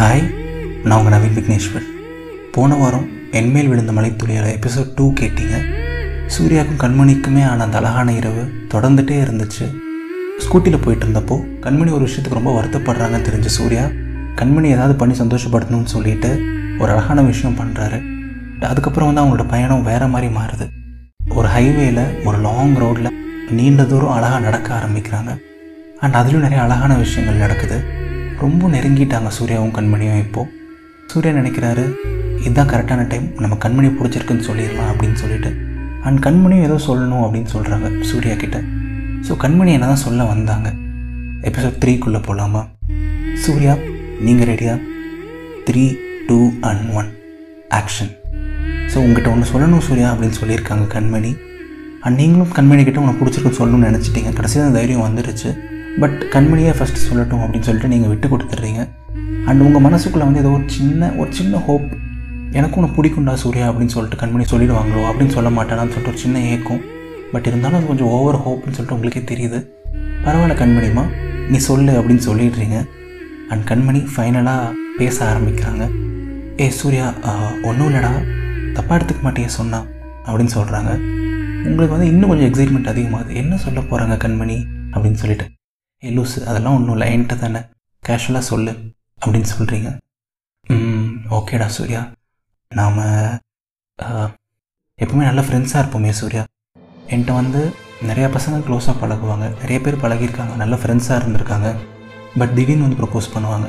Hi நான் உங்கள் நவீன் விக்னேஸ்வர். போன வாரம் என்மேல் விழுந்த மலைத்துளியால் எபிசோட் டூ கேட்டீங்க. சூர்யாவுக்கும் கண்மணிக்குமே ஆன அந்த அழகான இரவு தொடர்ந்துட்டே இருந்துச்சு. ஸ்கூட்டியில் போயிட்டு இருந்தப்போ கண்மணி ஒரு விஷயத்துக்கு ரொம்ப வருத்தப்படுறாங்கன்னு தெரிஞ்ச சூர்யா கண்மணி ஏதாவது பண்ணி சந்தோஷப்படுத்தணும்னு சொல்லிட்டு ஒரு அழகான விஷயம் பண்ணுறாரு அதுக்கப்புறம் வந்து அவங்களோட பயணம் வேறு மாதிரி மாறுது. ஒரு ஹைவேல ஒரு லாங் ரோட்டில் நீண்ட தூரம் அழகாக நடக்க ஆரம்பிக்கிறாங்க. அண்ட் அதுலேயும் நிறைய அழகான விஷயங்கள் நடக்குது. ரொம்ப நெருங்கிட்டாங்க சூர்யாவும் கண்மணியும் இப்போது சூர்யா நினைக்கிறாரு இதுதான் கரெக்டான டைம் நம்ம கண்மணி பிடிச்சிருக்குன்னு சொல்லிடலாம் அப்படின்னு சொல்லிட்டு. அண்ட் கண்மணியும் ஏதோ சொல்லணும் அப்படின்னு சொல்கிறாங்க சூர்யா கிட்ட. ஸோ கண்மணி என்ன தான் சொல்ல வந்தாங்க? எபிசோட் த்ரீக்குள்ளே போகலாமா சூர்யா நீங்கள் ரெடியா three two and one action so உங்ககிட்ட ஒன்று சொல்லணும் சூர்யா அப்படின்னு சொல்லியிருக்காங்க கண்மணி. அண்ட் நீங்களும் கண்மணி கிட்ட உனக்கு பிடிச்சிருக்குன்னு சொல்லணும்னு நினச்சிட்டீங்க. கடைசியாக அந்த தைரியம் வந்துடுச்சு பட் கண்மணியே ஃபஸ்ட்டு சொல்லட்டும் அப்படின்னு சொல்லிட்டு நீங்கள் விட்டு கொடுத்துட்றீங்க. அண்ட் உங்கள் மனசுக்குள்ளே வந்து ஏதோ ஒரு சின்ன ஒரு சின்ன ஹோப் எனக்கும் ஒன்று பிடிக்கும்டா சூர்யா அப்படின்னு சொல்லிட்டு கண்மணி சொல்லிடுவாங்களோ? அப்படின்னு சொல்ல மாட்டானான்னு சொல்லிட்டு ஒரு சின்ன ஏக்கம். பட் இருந்தாலும் அது கொஞ்சம் ஓவர் ஹோப்னு சொல்லிட்டு உங்களுக்கே தெரியுது. பரவாயில்ல கண்மணிமா நீ சொல்லு அப்படின்னு சொல்லிடுறீங்க. அண்ட் கண்மணி ஃபைனலாக பேச ஆரம்பிக்கிறாங்க. ஏ சூர்யா ஒன்றும் இல்லைடா. தப்பாக எடுத்துக்க மாட்டேன் சொன்னா அப்படின்னு சொல்கிறாங்க உங்களுக்கு வந்து இன்னும் கொஞ்சம் எக்ஸைட்மெண்ட் அதிகமாகுது என்ன சொல்ல போகிறாங்க கண்மணி? அப்படின்னு சொல்லிட்டு. ஏ லூஸ் அதெல்லாம் ஒன்றும் இல்லை என்கிட்ட தானே? கேஷுவலாக சொல்லு அப்படின்னு சொல்கிறீங்க ம் ஓகேடா சூர்யா. நாம் எப்பவுமே நல்ல ஃப்ரெண்ட்ஸாக இருப்போமே சூர்யா. என்கிட்ட வந்து நிறையா பசங்க க்ளோஸாக பழகுவாங்க. நிறைய பேர் பழகியிருக்காங்க நல்ல ஃப்ரெண்ட்ஸாக இருந்திருக்காங்க. பட் திடீர்னு வந்து ப்ரப்போஸ் பண்ணுவாங்க.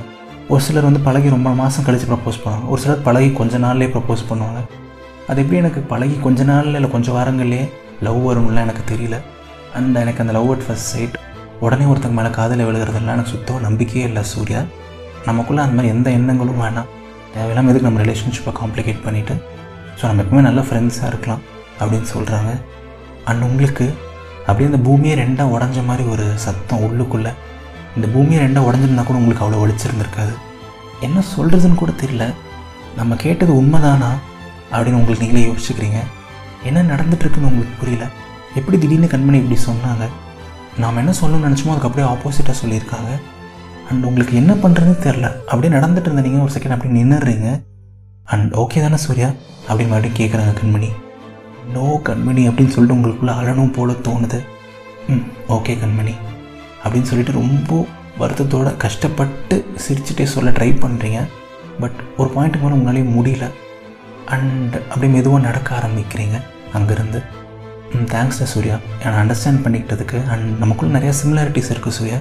ஒரு சிலர் வந்து பழகி ரொம்ப மாதம் கழித்து ப்ரப்போஸ் பண்ணுவாங்க. ஒரு சிலர் பழகி கொஞ்ச நாள்லேயே ப்ரப்போஸ் பண்ணுவாங்க. அது எப்படி எனக்கு பழகி கொஞ்ச நாளில் இல்லை கொஞ்சம் வாரங்கள்லேயே லவ் வரும்லாம் எனக்கு தெரியல. அண்ட் எனக்கு அந்த லவ் அட் ஃபஸ்ட் சைட் உடனே ஒருத்தங்க மேலே காதலை விழுகிறதெல்லாம் எனக்கு சுத்தம் நம்பிக்கையே இல்லை சூர்யா. நமக்குள்ளே அந்த மாதிரி எந்த எண்ணங்களும் வேணாம். தேவையில்லாமல் எதுக்கு நம்ம ரிலேஷன்ஷிப்பை காம்ப்ளிகேட் பண்ணிவிட்டு ஸோ நம்ம எப்பவுமே நல்ல ஃப்ரெண்ட்ஸாக இருக்கலாம் அப்படின்னு சொல்கிறாங்க அண்ட் உங்களுக்கு அப்படியே இந்த பூமியை ரெண்டாக உடஞ்ச மாதிரி ஒரு சத்தம் உள்ளுக்குள்ளே இந்த பூமியை ரெண்டாக உடஞ்சிருந்தா கூட உங்களுக்கு அவ்வளோ ஒழிச்சிருந்துருக்காது என்ன சொல்கிறதுன்னு கூட தெரியல. நம்ம கேட்டது உண்மைதானா அப்படின்னு உங்களுக்கு நீங்களே யோசிச்சுக்கிறீங்க. என்ன நடந்துட்டுருக்குன்னு உங்களுக்கு புரியல. எப்படி திடீர்னு கண்மணி இப்படி சொன்னாங்க? நாம் என்ன சொல்லணும்னு நினச்சோமோ அதுக்கு அப்படியே ஆப்போசிட்டாக சொல்லியிருக்காங்க. அண்ட் உங்களுக்கு என்ன பண்ணுறதுன்னு தெரில அப்படியே நடந்துட்டு இருந்தீங்க ஒரு செகண்ட் அப்படி நின்றுறீங்க அண்ட் ஓகே தானே சூர்யா? அப்படின்னு மறுபடியும் கேட்குறாங்க கண்மணி. நோ கண்மணி அப்படின்னு சொல்லிட்டு உங்களுக்குள்ளே அழணும் போல தோணுது. ம் ஓகே கண்மணி. அப்படின்னு சொல்லிட்டு ரொம்ப வருத்தத்தோடு கஷ்டப்பட்டு சிரிச்சுட்டே சொல்ல ட்ரை பண்ணுறீங்க பட் ஒரு பாயிண்ட்டுக்கு மேலே உங்களாலேயும் முடியல. அண்ட் அப்படியே மெதுவாக நடக்க ஆரம்பிக்கிறீங்க அங்கேருந்து. தேங்க்ஸ் சூர்யா. என்னை அண்டர்ஸ்டாண்ட் பண்ணிக்கிட்டதுக்கு அண்ட் நமக்குள்ளே நிறையா சிமிலாரிட்டிஸ் இருக்குது சூர்யா.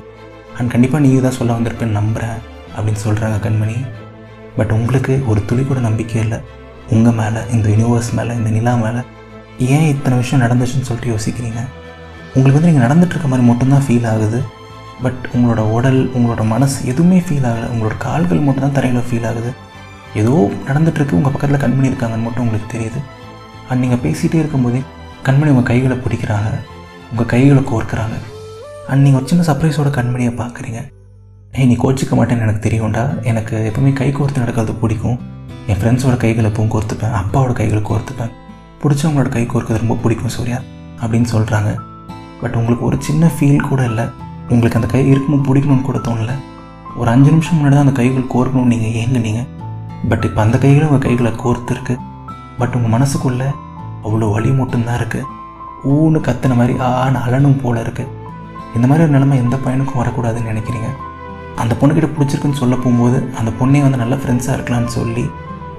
அண்ட் கண்டிப்பாக நீயும் தான் சொல்ல வந்திருப்பேன்னு நம்புகிறேன் அப்படின்னு சொல்கிறாங்க கண்மணி. பட் உங்களுக்கு ஒரு துளி கூட நம்பிக்கை இல்லை. உங்கள் மேலே இந்த யூனிவர்ஸ் மேலே இந்த நிலா மேலே ஏன் இத்தனை விஷயம் நடந்துச்சுன்னு சொல்லிட்டு யோசிக்கிறீங்க? உங்களுக்கு வந்து நீங்கள் நடந்துட்டுருக்க மாதிரி மட்டும்தான் ஃபீல் ஆகுது. பட் உங்களோட உடல் உங்களோட மனசு எதுவுமே ஃபீல் ஆகலை. உங்களோட கால்கள் மட்டும் தான் தரையில் ஃபீல் ஆகுது. ஏதோ நடந்துட்டுருக்கு உங்கள் பக்கத்தில் கண்மணி இருக்காங்கன்னு மட்டும் உங்களுக்கு தெரியுது. அண்ட் நீங்கள் பேசிகிட்டே இருக்கும்போதே கண்மணி உங்கள் கைகளை பிடிக்கிறாங்க. உங்கள் கைகளை கோர்க்குறாங்க. அண்ட் நீங்கள் ஒரு சின்ன சர்ப்ரைஸோட கண்மணியை பார்க்குறீங்க. ஏய் நீ கோச்சிக்க மாட்டேன்னு எனக்கு தெரியும்டா. எனக்கு எப்பவுமே கை கோர்த்து நடக்கிறது பிடிக்கும். என் ஃப்ரெண்ட்ஸோட கைகளை எப்பவும் கோர்த்துப்பேன். அப்பாவோட கைகளை கோர்த்துப்பேன். பிடிச்சவங்களோட கை கோர்க்கிறது ரொம்ப பிடிக்கும் சூர்யா அப்படின்னு சொல்கிறாங்க பட் உங்களுக்கு ஒரு சின்ன ஃபீல் கூட இல்லை. உங்களுக்கு அந்த கை இருக்கணும் பிடிக்கணும்னு கூட தோணல. ஒரு அஞ்சு நிமிஷம் முன்னாடி தான் அந்த கைகள் கோர்க்கணும்னு நீங்கள் ஏங்குனீங்க. பட் இப்போ அந்த கைகளும் உங்கள் கைகளை கோர்த்துருக்கு. பட் உங்கள் மனசுக்குள்ளே அவ்வளோ வலி மட்டும்தான் இருக்குது ஊன்னு கத்துன மாதிரி ஆன்னு அலனும் போல் இருக்குது இந்த மாதிரி ஒரு நிலைமை எந்த பையனுக்கும் வரக்கூடாதுன்னு நினைக்கிறீங்க? அந்த பொண்ணுக்கிட்ட பிடிச்சிருக்குன்னு சொல்ல போகும்போது அந்த பொண்ணே வந்து நல்ல ஃப்ரெண்ட்ஸாக இருக்கலாம்னு சொல்லி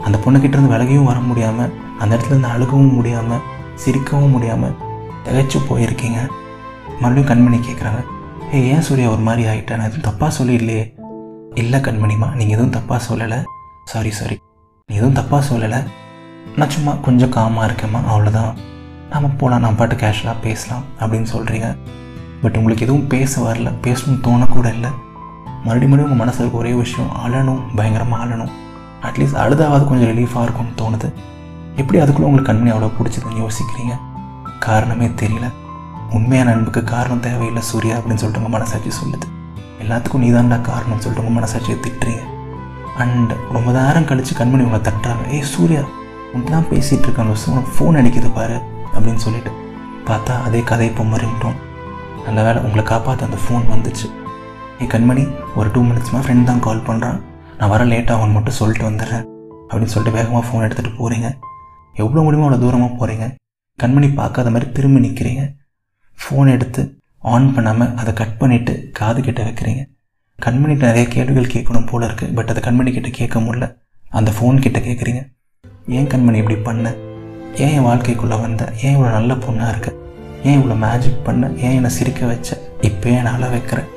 அந்த பொண்ணுக்கிட்டேருந்து விலகியும் வர முடியாமல் அந்த இடத்துல இருந்து அழுகவும் முடியாமல் சிரிக்கவும் முடியாமல் திகைச்சு போயிருக்கீங்க. மறுபடியும் கண்மணி கேட்குறாங்க ஏ ஏன் சூர்யா ஒரு மாதிரி ஆகிட்டேன் நான் எதுவும் தப்பாக சொல்லிடலையே. இல்லை கண்மணிமா நீங்கள் எதுவும் தப்பாக சொல்லலை. சாரி சாரி நீ எதுவும் தப்பாக சொல்லலை. நான் சும்மா கொஞ்சம் காமாக இருக்கேம்மா அவ்வளோதான் நாம் போகலாம் நான் பாட்டு கேஷுவலாக பேசலாம் அப்படின்னு சொல்கிறீங்க பட் உங்களுக்கு எதுவும் பேச வரல பேசணும்னு தோணக்கூட இல்லை. மறுபடியும் மறுபடியும் உங்கள் மனசில் இருக்க ஒரே விஷயம் அழணும் பயங்கரமாக அழணும். அட்லீஸ்ட் அழுதாவது கொஞ்சம் ரிலீஃபாக இருக்கும்னு தோணுது. எப்படி அதுக்குள்ளே உங்களுக்கு கண்மணி அவ்வளோ பிடிச்சதுன்னு யோசிக்கிறீங்க? காரணமே தெரியல. உண்மையான அன்புக்கு காரணம் தேவையில்லை சூர்யா அப்படின்னு சொல்லிட்டு உங்கள் மனசாட்சி சொல்லுது. எல்லாத்துக்கும் நீதான்டா காரணம்னு சொல்லிட்டு உங்கள் மனசாட்சியை திட்டுறீங்க. அண்ட் ரொம்ப நேரம் கழித்து கண்மணி உங்களை தட்டுறாங்க. ஏய் சூர்யா உன்ட்டு பேசிகிட்டு பேசிகிட்டு இருக்காங்க உனக்கு ஃபோன் அடிக்குது பாரு அப்படின்னு சொல்லிட்டு பார்த்தா அதே கதை இப்போ மறிட்டோம் நல்ல வேலை உங்களை காப்பாற்ற அந்த ஃபோன் வந்துச்சு. ஏ கண்மணி ஒரு டூ மினிட்ஸ்மா ஃப்ரெண்ட் தான் கால் பண்ணுறான் நான் வர லேட் ஆகும்னு மட்டும் சொல்லிட்டு வந்துடுறேன் அப்படின்னு சொல்லிட்டு வேகமாக ஃபோன் எடுத்துகிட்டு போகிறீங்க எவ்வளோ முடியுமோ அவ்வளோ தூரமாக போகிறீங்க கண்மணி பார்க்காத மாதிரி திரும்பி நிற்கிறீங்க ஃபோன் எடுத்து ஆன் பண்ணாமல் அதை கட் பண்ணிவிட்டு காது கிட்ட வைக்கிறீங்க. கண்மணிகிட்ட நிறைய கேள்விகள் கேட்கணும் போல இருக்குது பட் அதை கண்மணி கிட்ட கேட்க முடியல. அந்த ஃபோன் கிட்ட கேட்குறீங்க. ஏன் கண்மணி இப்படி பண்ண? ஏன் என் வாழ்க்கைக்குள்ளே வந்த? ஏன் இவ்வளோ நல்ல பொண்ணாக இருக்க? ஏன் இவ்வளோ மேஜிக் பண்ண? ஏன் என்னை சிரிக்க வச்ச? இப்போ ஏன் அழ வைக்கிறேன்.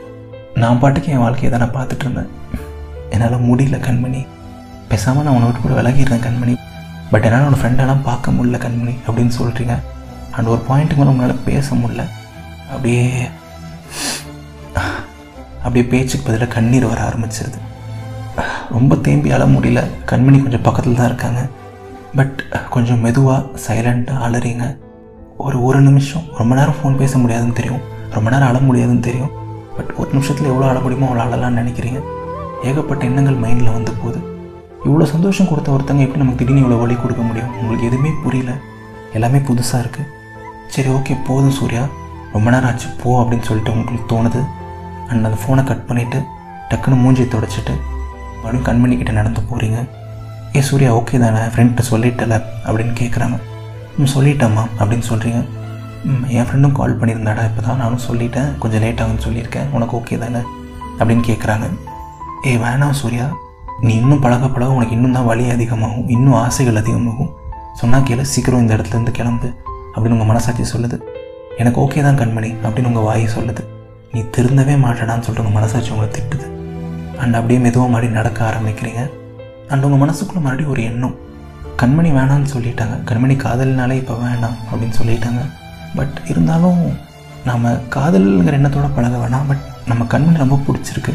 நான் பாட்டுக்கு என் வாழ்க்கையை தானே பார்த்துட்டு இருந்தேன். என்னால் முடியல கண்மணி. பேசாமல் நான் உன்னை விட்டு கூட விலகிடுறேன் கண்மணி. பட் என்னால் உன் ஃப்ரெண்டெல்லாம் பார்க்க முடியல கண்மணி அப்படின்னு சொல்கிறீங்க அண்ட் ஒரு பாயிண்ட்டுக்கு மேலே உங்களால் பேச முடியல. அப்படியே அப்படியே பேச்சுக்கு பதிலாக கண்ணீர் வர ஆரம்பிச்சிருது. ரொம்ப தேம்பி அழ முடியல. கண்மணி கொஞ்சம் பக்கத்தில் தான் இருக்காங்க. பட் கொஞ்சம் மெதுவாக சைலண்ட்டாக அலறிங்க. ஒரு ஒரு நிமிஷம் ரொம்ப நேரம் ஃபோன் பேச முடியாதுன்னு தெரியும். ரொம்ப நேரம் அழ முடியாதுன்னு தெரியும். பட் ஒரு நிமிஷத்தில் எவ்வளோ அழ முடியுமோ அவ்வளோ அழலான்னு நினைக்கிறீங்க. ஏகப்பட்ட எண்ணங்கள் மைண்டில் வந்து போகுது. இவ்வளோ சந்தோஷம் கொடுத்த ஒருத்தங்க எப்படி நமக்கு திடீர்னு இவ்வளோ வழி கொடுக்க முடியும்? உங்களுக்கு எதுவுமே புரியல. எல்லாமே புதுசாக இருக்குது சரி ஓகே போதும் சூர்யா. ரொம்ப நேரம் ஆச்சு போ அப்படின்னு சொல்லிட்டு உங்களுக்கு தோணுது. அண்ட் அந்த ஃபோனை கட் பண்ணிவிட்டு டக்குன்னு மூஞ்சி துடைச்சிட்டு மறுபடியும் கண்மணிக்கிட்ட நடந்து போகிறீங்க ஏ சூர்யா ஓகே தானே? ஃப்ரெண்ட்ட சொல்லிட்டல அப்படின்னு கேட்குறாங்க ம் சொல்லிட்டேம்மா அப்படின்னு சொல்கிறீங்க என் ஃப்ரெண்டும் கால் பண்ணியிருந்தாடா இப்போ தான் நானும் சொல்லிட்டேன். கொஞ்சம் லேட் ஆகும்னு சொல்லியிருக்கேன். உனக்கு ஓகே தானே? அப்படின்னு கேட்குறாங்க ஏ வேணாம் சூர்யா. நீ இன்னும் பழக பழக உனக்கு இன்னும் தான் வலி அதிகமாகும். இன்னும் ஆசைகள் அதிகமாகும். சொன்னால் கேளு சீக்கிரம் இந்த இடத்துல இருந்து கிளம்பு அப்படின்னு உங்கள் மனசாட்சி சொல்லுது. எனக்கு ஓகே தான் கண்மணி அப்படின்னு உங்கள் வாயை சொல்லுது. நீ திருந்தவே மாட்டடான்னு சொல்லிட்டு உங்கள் மனசாட்சி உங்களை திட்டுது. அண்ட் அப்படியே மெதுவாக மறுபடியும் நடக்க ஆரம்பிக்கிறீங்க. அண்ட் உங்கள் மனசுக்குள்ளே மறுபடியும் ஒரு எண்ணம். கண்மணி வேணான்னு சொல்லிட்டாங்க. கண்மணி காதல்னாலே இப்போ வேணாம் அப்படின்னு சொல்லிட்டாங்க. பட் இருந்தாலும் நம்ம காதல்ங்கிற எண்ணத்தோட பழக வேணாம். பட் நம்ம கண்மணி ரொம்ப பிடிச்சிருக்கு.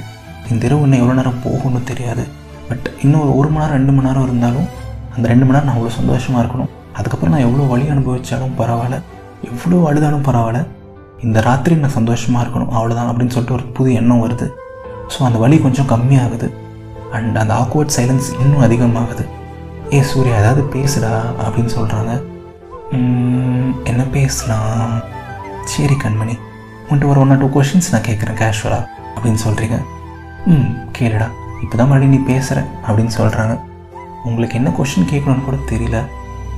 இந்த இரவு இன்னும் எவ்வளோ நேரம் போகும்னு தெரியாது. பட் இன்னும் ஒரு ஒரு மணி நேரம் ரெண்டு மணி நேரம் இருந்தாலும் அந்த ரெண்டு மணி நேரம் நான் அவ்வளோ சந்தோஷமாக இருக்கணும். அதுக்கப்புறம் நான் எவ்வளோ வழி அனுபவித்தாலும் பரவாயில்ல. எவ்வளோ அழுதாலும் பரவாயில்ல. இந்த ராத்திரி நான் சந்தோஷமாக இருக்கணும். அவ்வளோதான் அப்படின்னு சொல்லிட்டு ஒரு புது எண்ணம் வருது. ஸோ அந்த வலி கொஞ்சம் கம்மியாகுது. அண்ட் அந்த ஆக்வர்ட் சைலன்ஸ் இன்னும் அதிகமாகுது. ஏ சூர்யா ஏதாவது பேசுடா அப்படின்னு சொல்கிறாங்க என்ன பேசலாம்? சரி கண்மணி உன்ட்டு ஒரு ஒன் ஆர் டூ கொஷின்ஸ் நான் கேட்குறேன் கேஷுவலாக அப்படின்னு சொல்கிறீங்க ம் கேளுடா இப்போ தான் மறுபடியும் நீ பேசுகிற அப்படின்னு சொல்கிறாங்க உங்களுக்கு என்ன கொஷின் கேட்கணும்னு கூட தெரியல.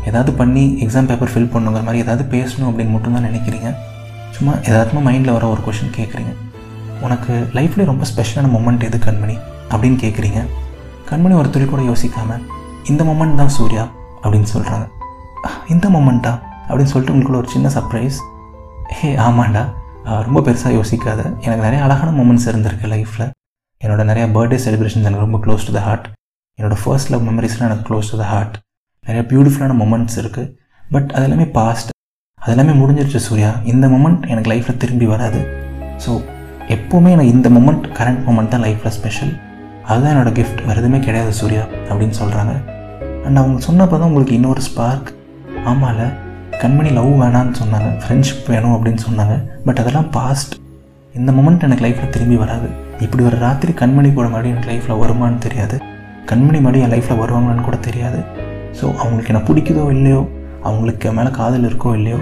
ஏதாவது பண்ணி எக்ஸாம் பேப்பர் ஃபில் பண்ணுங்கிற மாதிரி ஏதாவது பேசணும் அப்படின்னு மட்டும்தான் நினைக்கிறீங்க. சும்மா எதார்த்தமாக மைண்டில் வர ஒரு கொஷின் கேட்குறீங்க உனக்கு லைஃப்லேயே ரொம்ப ஸ்பெஷலான மூமெண்ட் எது கண்மணி? அப்படின்னு கேட்குறீங்க கண்மணி ஒரு துளி கூட யோசிக்காமல் இந்த மொமெண்ட் தான் சூர்யா அப்படின்னு சொல்கிறாங்க இந்த மொமெண்ட்டா அப்படின்னு சொல்லிட்டு உங்களுக்குள்ள ஒரு சின்ன சர்ப்ரைஸ் ஹே ஆமாண்டா. ரொம்ப பெருசாக யோசிக்காத. எனக்கு நிறைய அழகான மூமெண்ட்ஸ் இருந்திருக்கு லைஃப்பில் என்னோட நிறைய பர்த்டே செலிப்ரேஷன்ஸ் எனக்கு ரொம்ப க்ளோஸ் டு த ஹார்ட் என்னோட ஃபர்ஸ்ட் லவ் மெமரிஸ்லாம் எனக்கு க்ளோஸ் டு த ஹார்ட் நிறைய பியூட்டிஃபுல்லான மூமெண்ட்ஸ் இருக்குது பட் அது எல்லாமே பாஸ்ட் அது எல்லாமே முடிஞ்சிருச்சு சூர்யா. இந்த மொமெண்ட் எனக்கு லைஃப்பில் திரும்பி வராது. ஸோ எப்போவுமே எனக்கு இந்த மொமெண்ட் கரண்ட் மொமெண்ட் தான் லைஃப்பில் ஸ்பெஷல் அதுதான் என்னோடய கிஃப்ட் வேறு எதுவுமே கிடையாது சூர்யா அப்படின்னு சொல்கிறாங்க அண்ட் அவங்க சொன்னப்போ தான் உங்களுக்கு இன்னொரு ஸ்பார்க் ஆமாம்ல கண்மணி லவ் வேணான்னு சொன்னாங்க. ஃப்ரெண்ட்ஷிப் வேணும் அப்படின்னு சொன்னாங்க. பட் அதெல்லாம் பாஸ்ட் இந்த மொமெண்ட் எனக்கு லைஃப்பில் திரும்பி வராது. இப்படி ஒரு ராத்திரி கண்மணி கூட மறுபடியும் எனக்கு லைஃப்பில் வருமானு தெரியாது. கண்மணி மறுபடியும் என் லைஃப்பில் வருவாங்களான்னு கூட தெரியாது. ஸோ அவங்களுக்கு என்ன பிடிக்குதோ இல்லையோ அவங்களுக்கு என் மேலே காதல் இருக்கோ இல்லையோ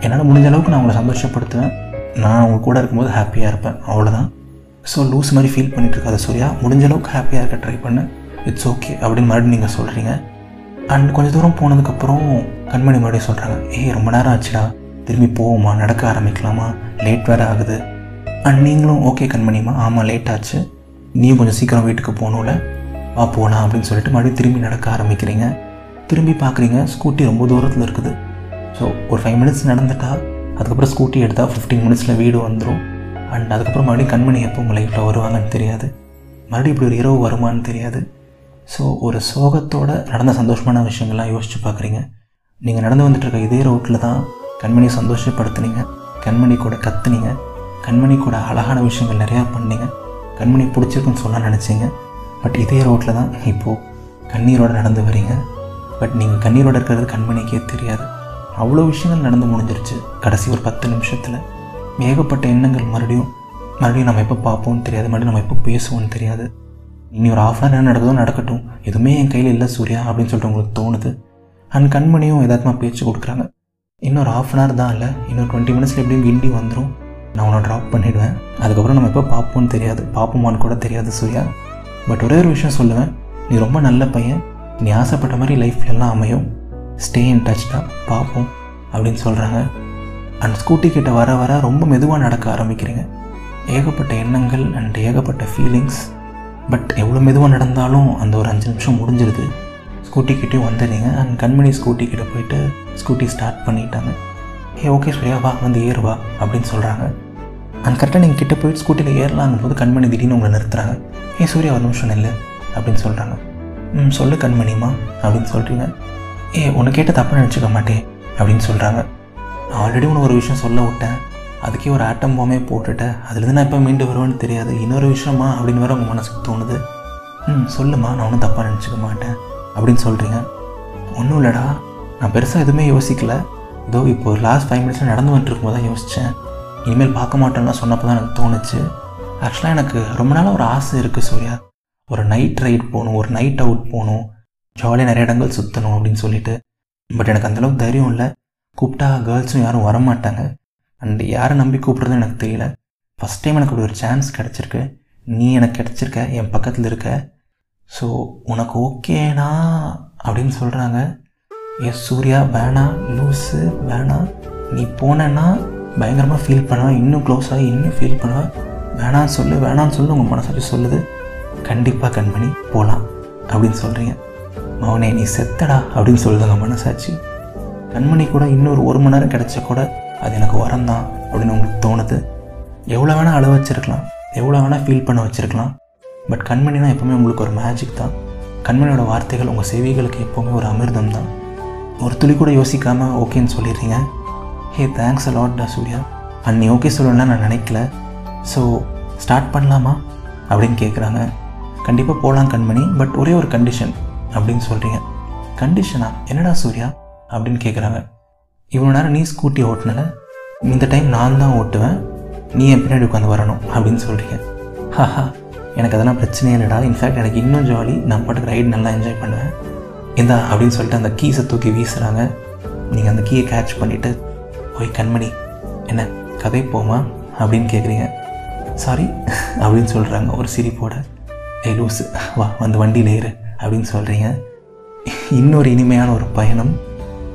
என்னால் முடிஞ்ச அளவுக்கு நான் அவங்கள சந்தோஷப்படுத்துவேன். நான் அவங்க கூட இருக்கும்போது ஹாப்பியாக இருப்பேன். அவ்வளோதான் ஸோ லூஸ் மாதிரி ஃபீல் பண்ணிகிட்டு இருக்காத சூர்யா. முடிஞ்ச அளவுக்கு ஹாப்பியாக இருக்க ட்ரை பண்ணு. இட்ஸ் ஓகே அப்படின்னு மறுபடியும் நீங்கள் சொல்கிறீங்க அண்ட் கொஞ்சம் தூரம் போனதுக்கப்புறம் கண்மணி மறுபடியும் சொல்கிறாங்க ஏய் ரொம்ப நேரம் ஆச்சுடா. திரும்பி போவோமா? நடக்க ஆரம்பிக்கலாமா? லேட் வேறு ஆகுது. அண்ட் நீங்களும் ஓகே கண்மணிமா. ஆமாம் லேட் ஆச்சு. நீயும் கொஞ்சம் சீக்கிரம் வீட்டுக்கு போகணும்ல. வா போகலாம் அப்படின்னு சொல்லிட்டு மறுபடியும் திரும்பி நடக்க ஆரம்பிக்கிறீங்க. திரும்பி பார்க்குறீங்க ஸ்கூட்டி ரொம்ப தூரத்தில் இருக்குது. ஸோ ஒரு ஃபைவ் மினிட்ஸ் நடந்துட்டா அதுக்கப்புறம் ஸ்கூட்டி எடுத்தால் ஃபிஃப்டீன் மினிட்ஸில் வீடு வந்துடும் அண்ட் அதுக்கப்புறம் மறுபடியும் கண்மணி எப்போ உங்கள் லைஃப்பில் வருவாங்கன்னு தெரியாது. மறுபடியும் இப்படி ஒரு இரவு வருமானு தெரியாது. ஸோ ஒரு சோகத்தோடு நடந்த சந்தோஷமான விஷயங்கள்லாம் யோசிச்சு பார்க்குறீங்க. நீங்கள் நடந்து வந்துட்டுருக்க இதே ரோட்டில் தான் கண்மணியை சந்தோஷப்படுத்துனீங்க. கண்மணி கூட கத்துனீங்க. கண்மணி கூட அழகான விஷயங்கள் நிறையா பண்ணீங்க. கண்மணி பிடிச்சிருக்குன்னு சொல்ல நினச்சிங்க. பட் இதே ரோட்டில் தான் இப்போது கண்ணீரோடு நடந்து வரீங்க. பட் நீங்கள் கண்ணீரோடு இருக்கிறது கண்மணிக்கே தெரியாது. அவ்வளோ விஷயங்கள் நடந்து முடிஞ்சிருச்சு. கடைசி ஒரு பத்து நிமிஷத்தில். ஏகப்பட்ட எண்ணங்கள் மறுபடியும் மறுபடியும் நம்ம எப்போ பார்ப்போம்னு தெரியாது மறுபடியும் நம்ம எப்போ பேசுவோம்னு தெரியாது. இனி ஒரு ஆஃப் அன் என்ன நடக்குதோ நடக்கட்டும் எதுவுமே என் கையில் இல்லை சூர்யா அப்படின்னு சொல்லிட்டு உங்களுக்கு தோணுது. அண்ட் கண்மணியும் எதாத்மா பேச்சு கொடுக்குறாங்க. இன்னொரு ஆஃப் அன் ஹவர் தான் இல்லை இன்னொரு டுவெண்ட்டி மினிட்ஸில் எப்படியும் கிண்டி வந்துடும் நான் உன்னை ட்ராப் பண்ணிவிடுவேன் அதுக்கப்புறம் நம்ம எப்போ பார்ப்போம்னு தெரியாது பார்ப்போமான்னு கூட தெரியாது சூர்யா. பட் ஒரே ஒரு விஷயம் சொல்லுவேன் நீ ரொம்ப நல்ல பையன் நீ ஆசைப்பட்ட மாதிரி லைஃப் எல்லாம் அமையும். ஸ்டே இன் டச் தான் பார்ப்போம் அப்படின்னு சொல்கிறாங்க அண்ட் ஸ்கூட்டி கிட்ட வர வர ரொம்ப மெதுவாக நடக்க ஆரம்பிக்கிறீங்க. ஏகப்பட்ட எண்ணங்கள் அண்ட் ஏகப்பட்ட ஃபீலிங்ஸ் பட் எவ்வளோ மெதுவாக நடந்தாலும் அந்த ஒரு அஞ்சு நிமிஷம் முடிஞ்சிருது. ஸ்கூட்டிக்கிட்டேயும் வந்துடுறீங்க அண்ட் கண்மணி ஸ்கூட்டி கிட்ட போயிட்டு ஸ்கூட்டி ஸ்டார்ட் பண்ணிட்டாங்க. ஏ ஓகே சூர்யா வா வந்து ஏறு வா அப்படின்னு சொல்கிறாங்க அண்ட் கரெக்டாக நீங்கள் கிட்ட போயிட்டு ஸ்கூட்டியில் ஏறலாங்கும் போது கண்மணி திடீர்னு உங்களை நிறுத்துறாங்க. ஏ சூர்யா ஒரு நிமிஷம் இல்லை அப்படின்னு சொல்கிறாங்க ம் சொல்லு கண்மணிமா அப்படின்னு சொல்கிறீங்க ஏ உன்னை கேட்ட தப்பாக நினச்சிக்க மாட்டேன் அப்படின்னு சொல்கிறாங்க ஆல்ரெடி உன்னை ஒரு விஷயம் சொல்ல விட்டேன். அதுக்கே ஒரு ஆட்டம் போமே போட்டுட்டேன். அதுலேருந்து நான் எப்போ மீண்டு வருவேன்னு தெரியாது. இன்னொரு விஷயமா அப்படின்னு வேறு உங்கள் மனசுக்கு தோணுது. ம் சொல்லுமா நான் ஒன்றும் தப்பாக நினச்சிக்க மாட்டேன் அப்படின்னு சொல்கிறீங்க ஒன்றும் இல்லைடா. நான் பெருசாக எதுவுமே யோசிக்கல. இதோ இப்போ ஒரு லாஸ்ட் ஃபைவ் மினிட்ஸில் நடந்து வந்துட்டு இருக்கும்போது தான் யோசித்தேன் இனிமேல் பார்க்க மாட்டேன்னா சொன்னப்போ தான் எனக்கு தோணுச்சு. ஆக்சுவலாக எனக்கு ரொம்ப நாளாக ஒரு ஆசை இருக்குது சூர்யா. ஒரு நைட் ரைட் போகணும் ஒரு நைட் அவுட் போகணும். ஜாலியாக நிறைய இடங்கள் சுற்றணும் அப்படின்னு சொல்லிட்டு. பட் எனக்கு அந்தளவுக்கு தைரியம் இல்லை. கூப்பிட்டா கேர்ள்ஸும் யாரும் வரமாட்டாங்க. அண்ட் யாரை நம்பி கூப்பிட்றதுன்னு எனக்கு தெரியல. ஃபஸ்ட் டைம் எனக்கு அப்படி ஒரு சான்ஸ் கிடச்சிருக்கு. நீ எனக்கு கிடச்சிருக்க என் பக்கத்தில் இருக்க. ஸோ உனக்கு ஓகேனா அப்படின்னு சொல்கிறாங்க எஸ் சூர்யா வேணா லூஸு வேணாம் நீ போனேன்னா பயங்கரமாக ஃபீல் பண்ணுவேன் இன்னும் க்ளோஸ் ஆகி இன்னும் ஃபீல் பண்ணுவேன் வேணான்னு சொல்லு வேணான்னு சொல்லு உங்கள் மனசாட்சி சொல்லுது. கண்டிப்பாக கண்மணி போகலாம் அப்படின்னு சொல்கிறீங்க மௌனே நீ செத்தடா அப்படின்னு சொல்லுதுங்க மனசாட்சி. கண்மணி கூட இன்னொரு ஒரு மணி நேரம் கிடச்சா கூட அது எனக்கு வரம் தான் அப்படின்னு உங்களுக்கு தோணுது. எவ்வளோ வேணால் அழ வச்சிருக்கலாம். எவ்வளோ வேணால் ஃபீல் பண்ண வச்சுருக்கலாம். பட் கண்மணினா எப்போவுமே உங்களுக்கு ஒரு மேஜிக் தான். கண்மணியோட வார்த்தைகள் உங்கள் செவிகளுக்கு எப்போவுமே ஒரு அமிர்தம் தான். ஒரு துளி கூட யோசிக்காமல் ஓகேன்னு சொல்லிடுறீங்க. ஹே தேங்க்ஸ் அலாட் டா சூர்யா. அண்ட் நீ ஓகே சொல்லணும்னா நான் நினைக்கல. ஸோ ஸ்டார்ட் பண்ணலாமா? அப்படின்னு கேட்குறாங்க கண்டிப்பாக போகலாம் கண்மணி பட் ஒரே ஒரு கண்டிஷன் அப்படின்னு சொல்கிறீங்க கண்டிஷனா என்னடா சூர்யா? அப்படின்னு கேட்குறாங்க இவ்வளோ நேரம் நீ ஸ்கூட்டி ஓட்டினல? இந்த டைம் நான் தான் ஓட்டுவேன். நீ என் பின்னாடி உட்காந்து வரணும் அப்படின்னு சொல்கிறீங்க ஹாஹா எனக்கு அதெல்லாம் பிரச்சனையே இல்லைடா. இன்ஃபேக்ட் எனக்கு இன்னும் ஜாலி நான் பாட்டுக்கு ரைடு நல்லா என்ஜாய் பண்ணுவேன். இந்தா அப்படின்னு சொல்லிட்டு அந்த கீஸை தூக்கி வீசுகிறாங்க நீங்கள் அந்த கீயை கேட்ச் பண்ணிவிட்டு போய் கண்மணி என்ன கதை போமா? அப்படின்னு கேட்குறீங்க சாரி அப்படின்னு சொல்கிறாங்க ஒரு சிரிப்போட ஏ லூஸு வா வந்து வண்டியில் ஏறு அப்படின்னு சொல்கிறீங்க இன்னொரு இனிமையான ஒரு பயணம்.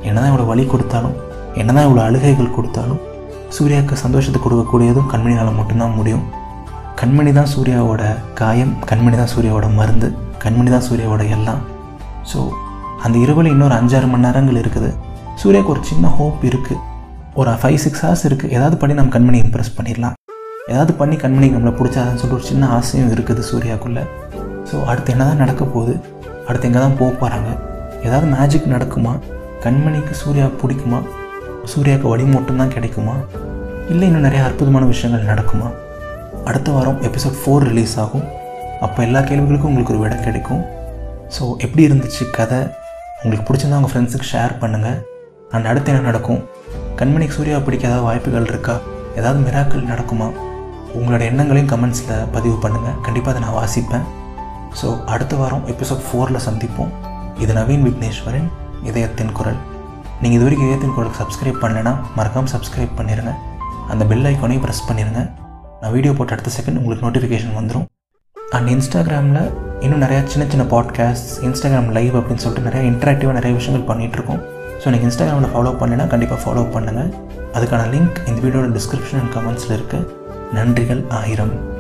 என்னதான் இவ்வளோ வழி கொடுத்தாலும் என்னதான் இவ்வளோ அழுகைகள் கொடுத்தாலும் சூர்யாவுக்கு சந்தோஷத்தை கொடுக்கக்கூடியதும் கண்மணினால் மட்டும்தான் முடியும். கண்மணி தான் சூர்யாவோட காயம் கண்மணி தான் சூர்யாவோட மருந்து கண்மணி தான் சூர்யாவோட எல்லாம். ஸோ அந்த இரவில் இன்னொரு அஞ்சாறு மணி நேரங்கள் இருக்குது. சூர்யாவுக்கு ஒரு சின்ன ஹோப் இருக்குது ஒரு ஃபைவ் சிக்ஸ் ஹவர்ஸ் இருக்குது ஏதாவது பண்ணி நம்ம கண்மணி இம்ப்ரெஸ் பண்ணிடலாம். ஏதாவது பண்ணி கண்மணி நம்மளை பிடிச்சாதான்னு சொல்லிட்டு ஒரு சின்ன ஆசையும் இருக்குது சூர்யாக்குள்ளே ஸோ அடுத்து என்ன தான் நடக்க போகுது? அடுத்து எங்கே தான் போக போகிறாங்க ஏதாவது மேஜிக் நடக்குமா? கண்மணிக்கு சூர்யா பிடிக்குமா? சூர்யாவுக்கு வழி மட்டும்தான் கிடைக்குமா? இல்லை இன்னும் நிறைய அற்புதமான விஷயங்கள் நடக்குமா? அடுத்த வாரம் எபிசோட் ஃபோர் ரிலீஸ் ஆகும். அப்போ எல்லா கேள்விகளுக்கும் உங்களுக்கு ஒரு விடை கிடைக்கும். ஸோ எப்படி இருந்துச்சு கதை? உங்களுக்கு பிடிச்சிருந்தா உங்கள் ஃப்ரெண்ட்ஸுக்கு ஷேர் பண்ணுங்கள் அண்ட் அடுத்து என்ன நடக்கும்? கண்மணிக்கு சூர்யாவை பிடிக்க ஏதாவது வாய்ப்புகள் இருக்கா? ஏதாவது மிராக்கள் நடக்குமா? உங்களோட எண்ணங்களையும் கமெண்ட்ஸில் பதிவு பண்ணுங்கள் கண்டிப்பாக அதை நான் வாசிப்பேன். ஸோ அடுத்த வாரம் எபிசோட் ஃபோரில் சந்திப்போம். இது நவீன் விக்னேஸ்வரன். இதயத்தின் குரல். நீங்கள் இது வரைக்கும் இதயத்தின் குரலுக்கு சப்ஸ்கிரைப் பண்ணலைன்னா மறக்காமல் சப்ஸ்கிரைப் பண்ணிடுங்க அந்த பெல் ஐக்கானையும் ப்ரெஸ் பண்ணிடுங்க நான் வீடியோ போட்ட அடுத்த செகண்ட் உங்களுக்கு நோட்டிஃபிகேஷன் வந்துடும் அண்ட் இன்ஸ்டாகிராமில் இன்னும் நிறையா சின்ன சின்ன பாட்காஸ்ட் இன்ஸ்டாகிராம் லைவ் அப்படின்னு சொல்லிட்டு நிறையா இன்ட்ராக்டிவாக நிறைய விஷயங்கள் பண்ணிகிட்ருக்கோம் ஸோ நீங்கள் இன்ஸ்டாகிராமில் ஃபாலோ பண்ணினா கண்டிப்பாக ஃபாலோ பண்ணுங்கள் அதுக்கான லிங்க் இந்த வீடியோட டிஸ்கிரிப்ஷன் அண்ட் கமெண்ட்ஸில் இருக்குது நன்றிகள் ஆயிரம்.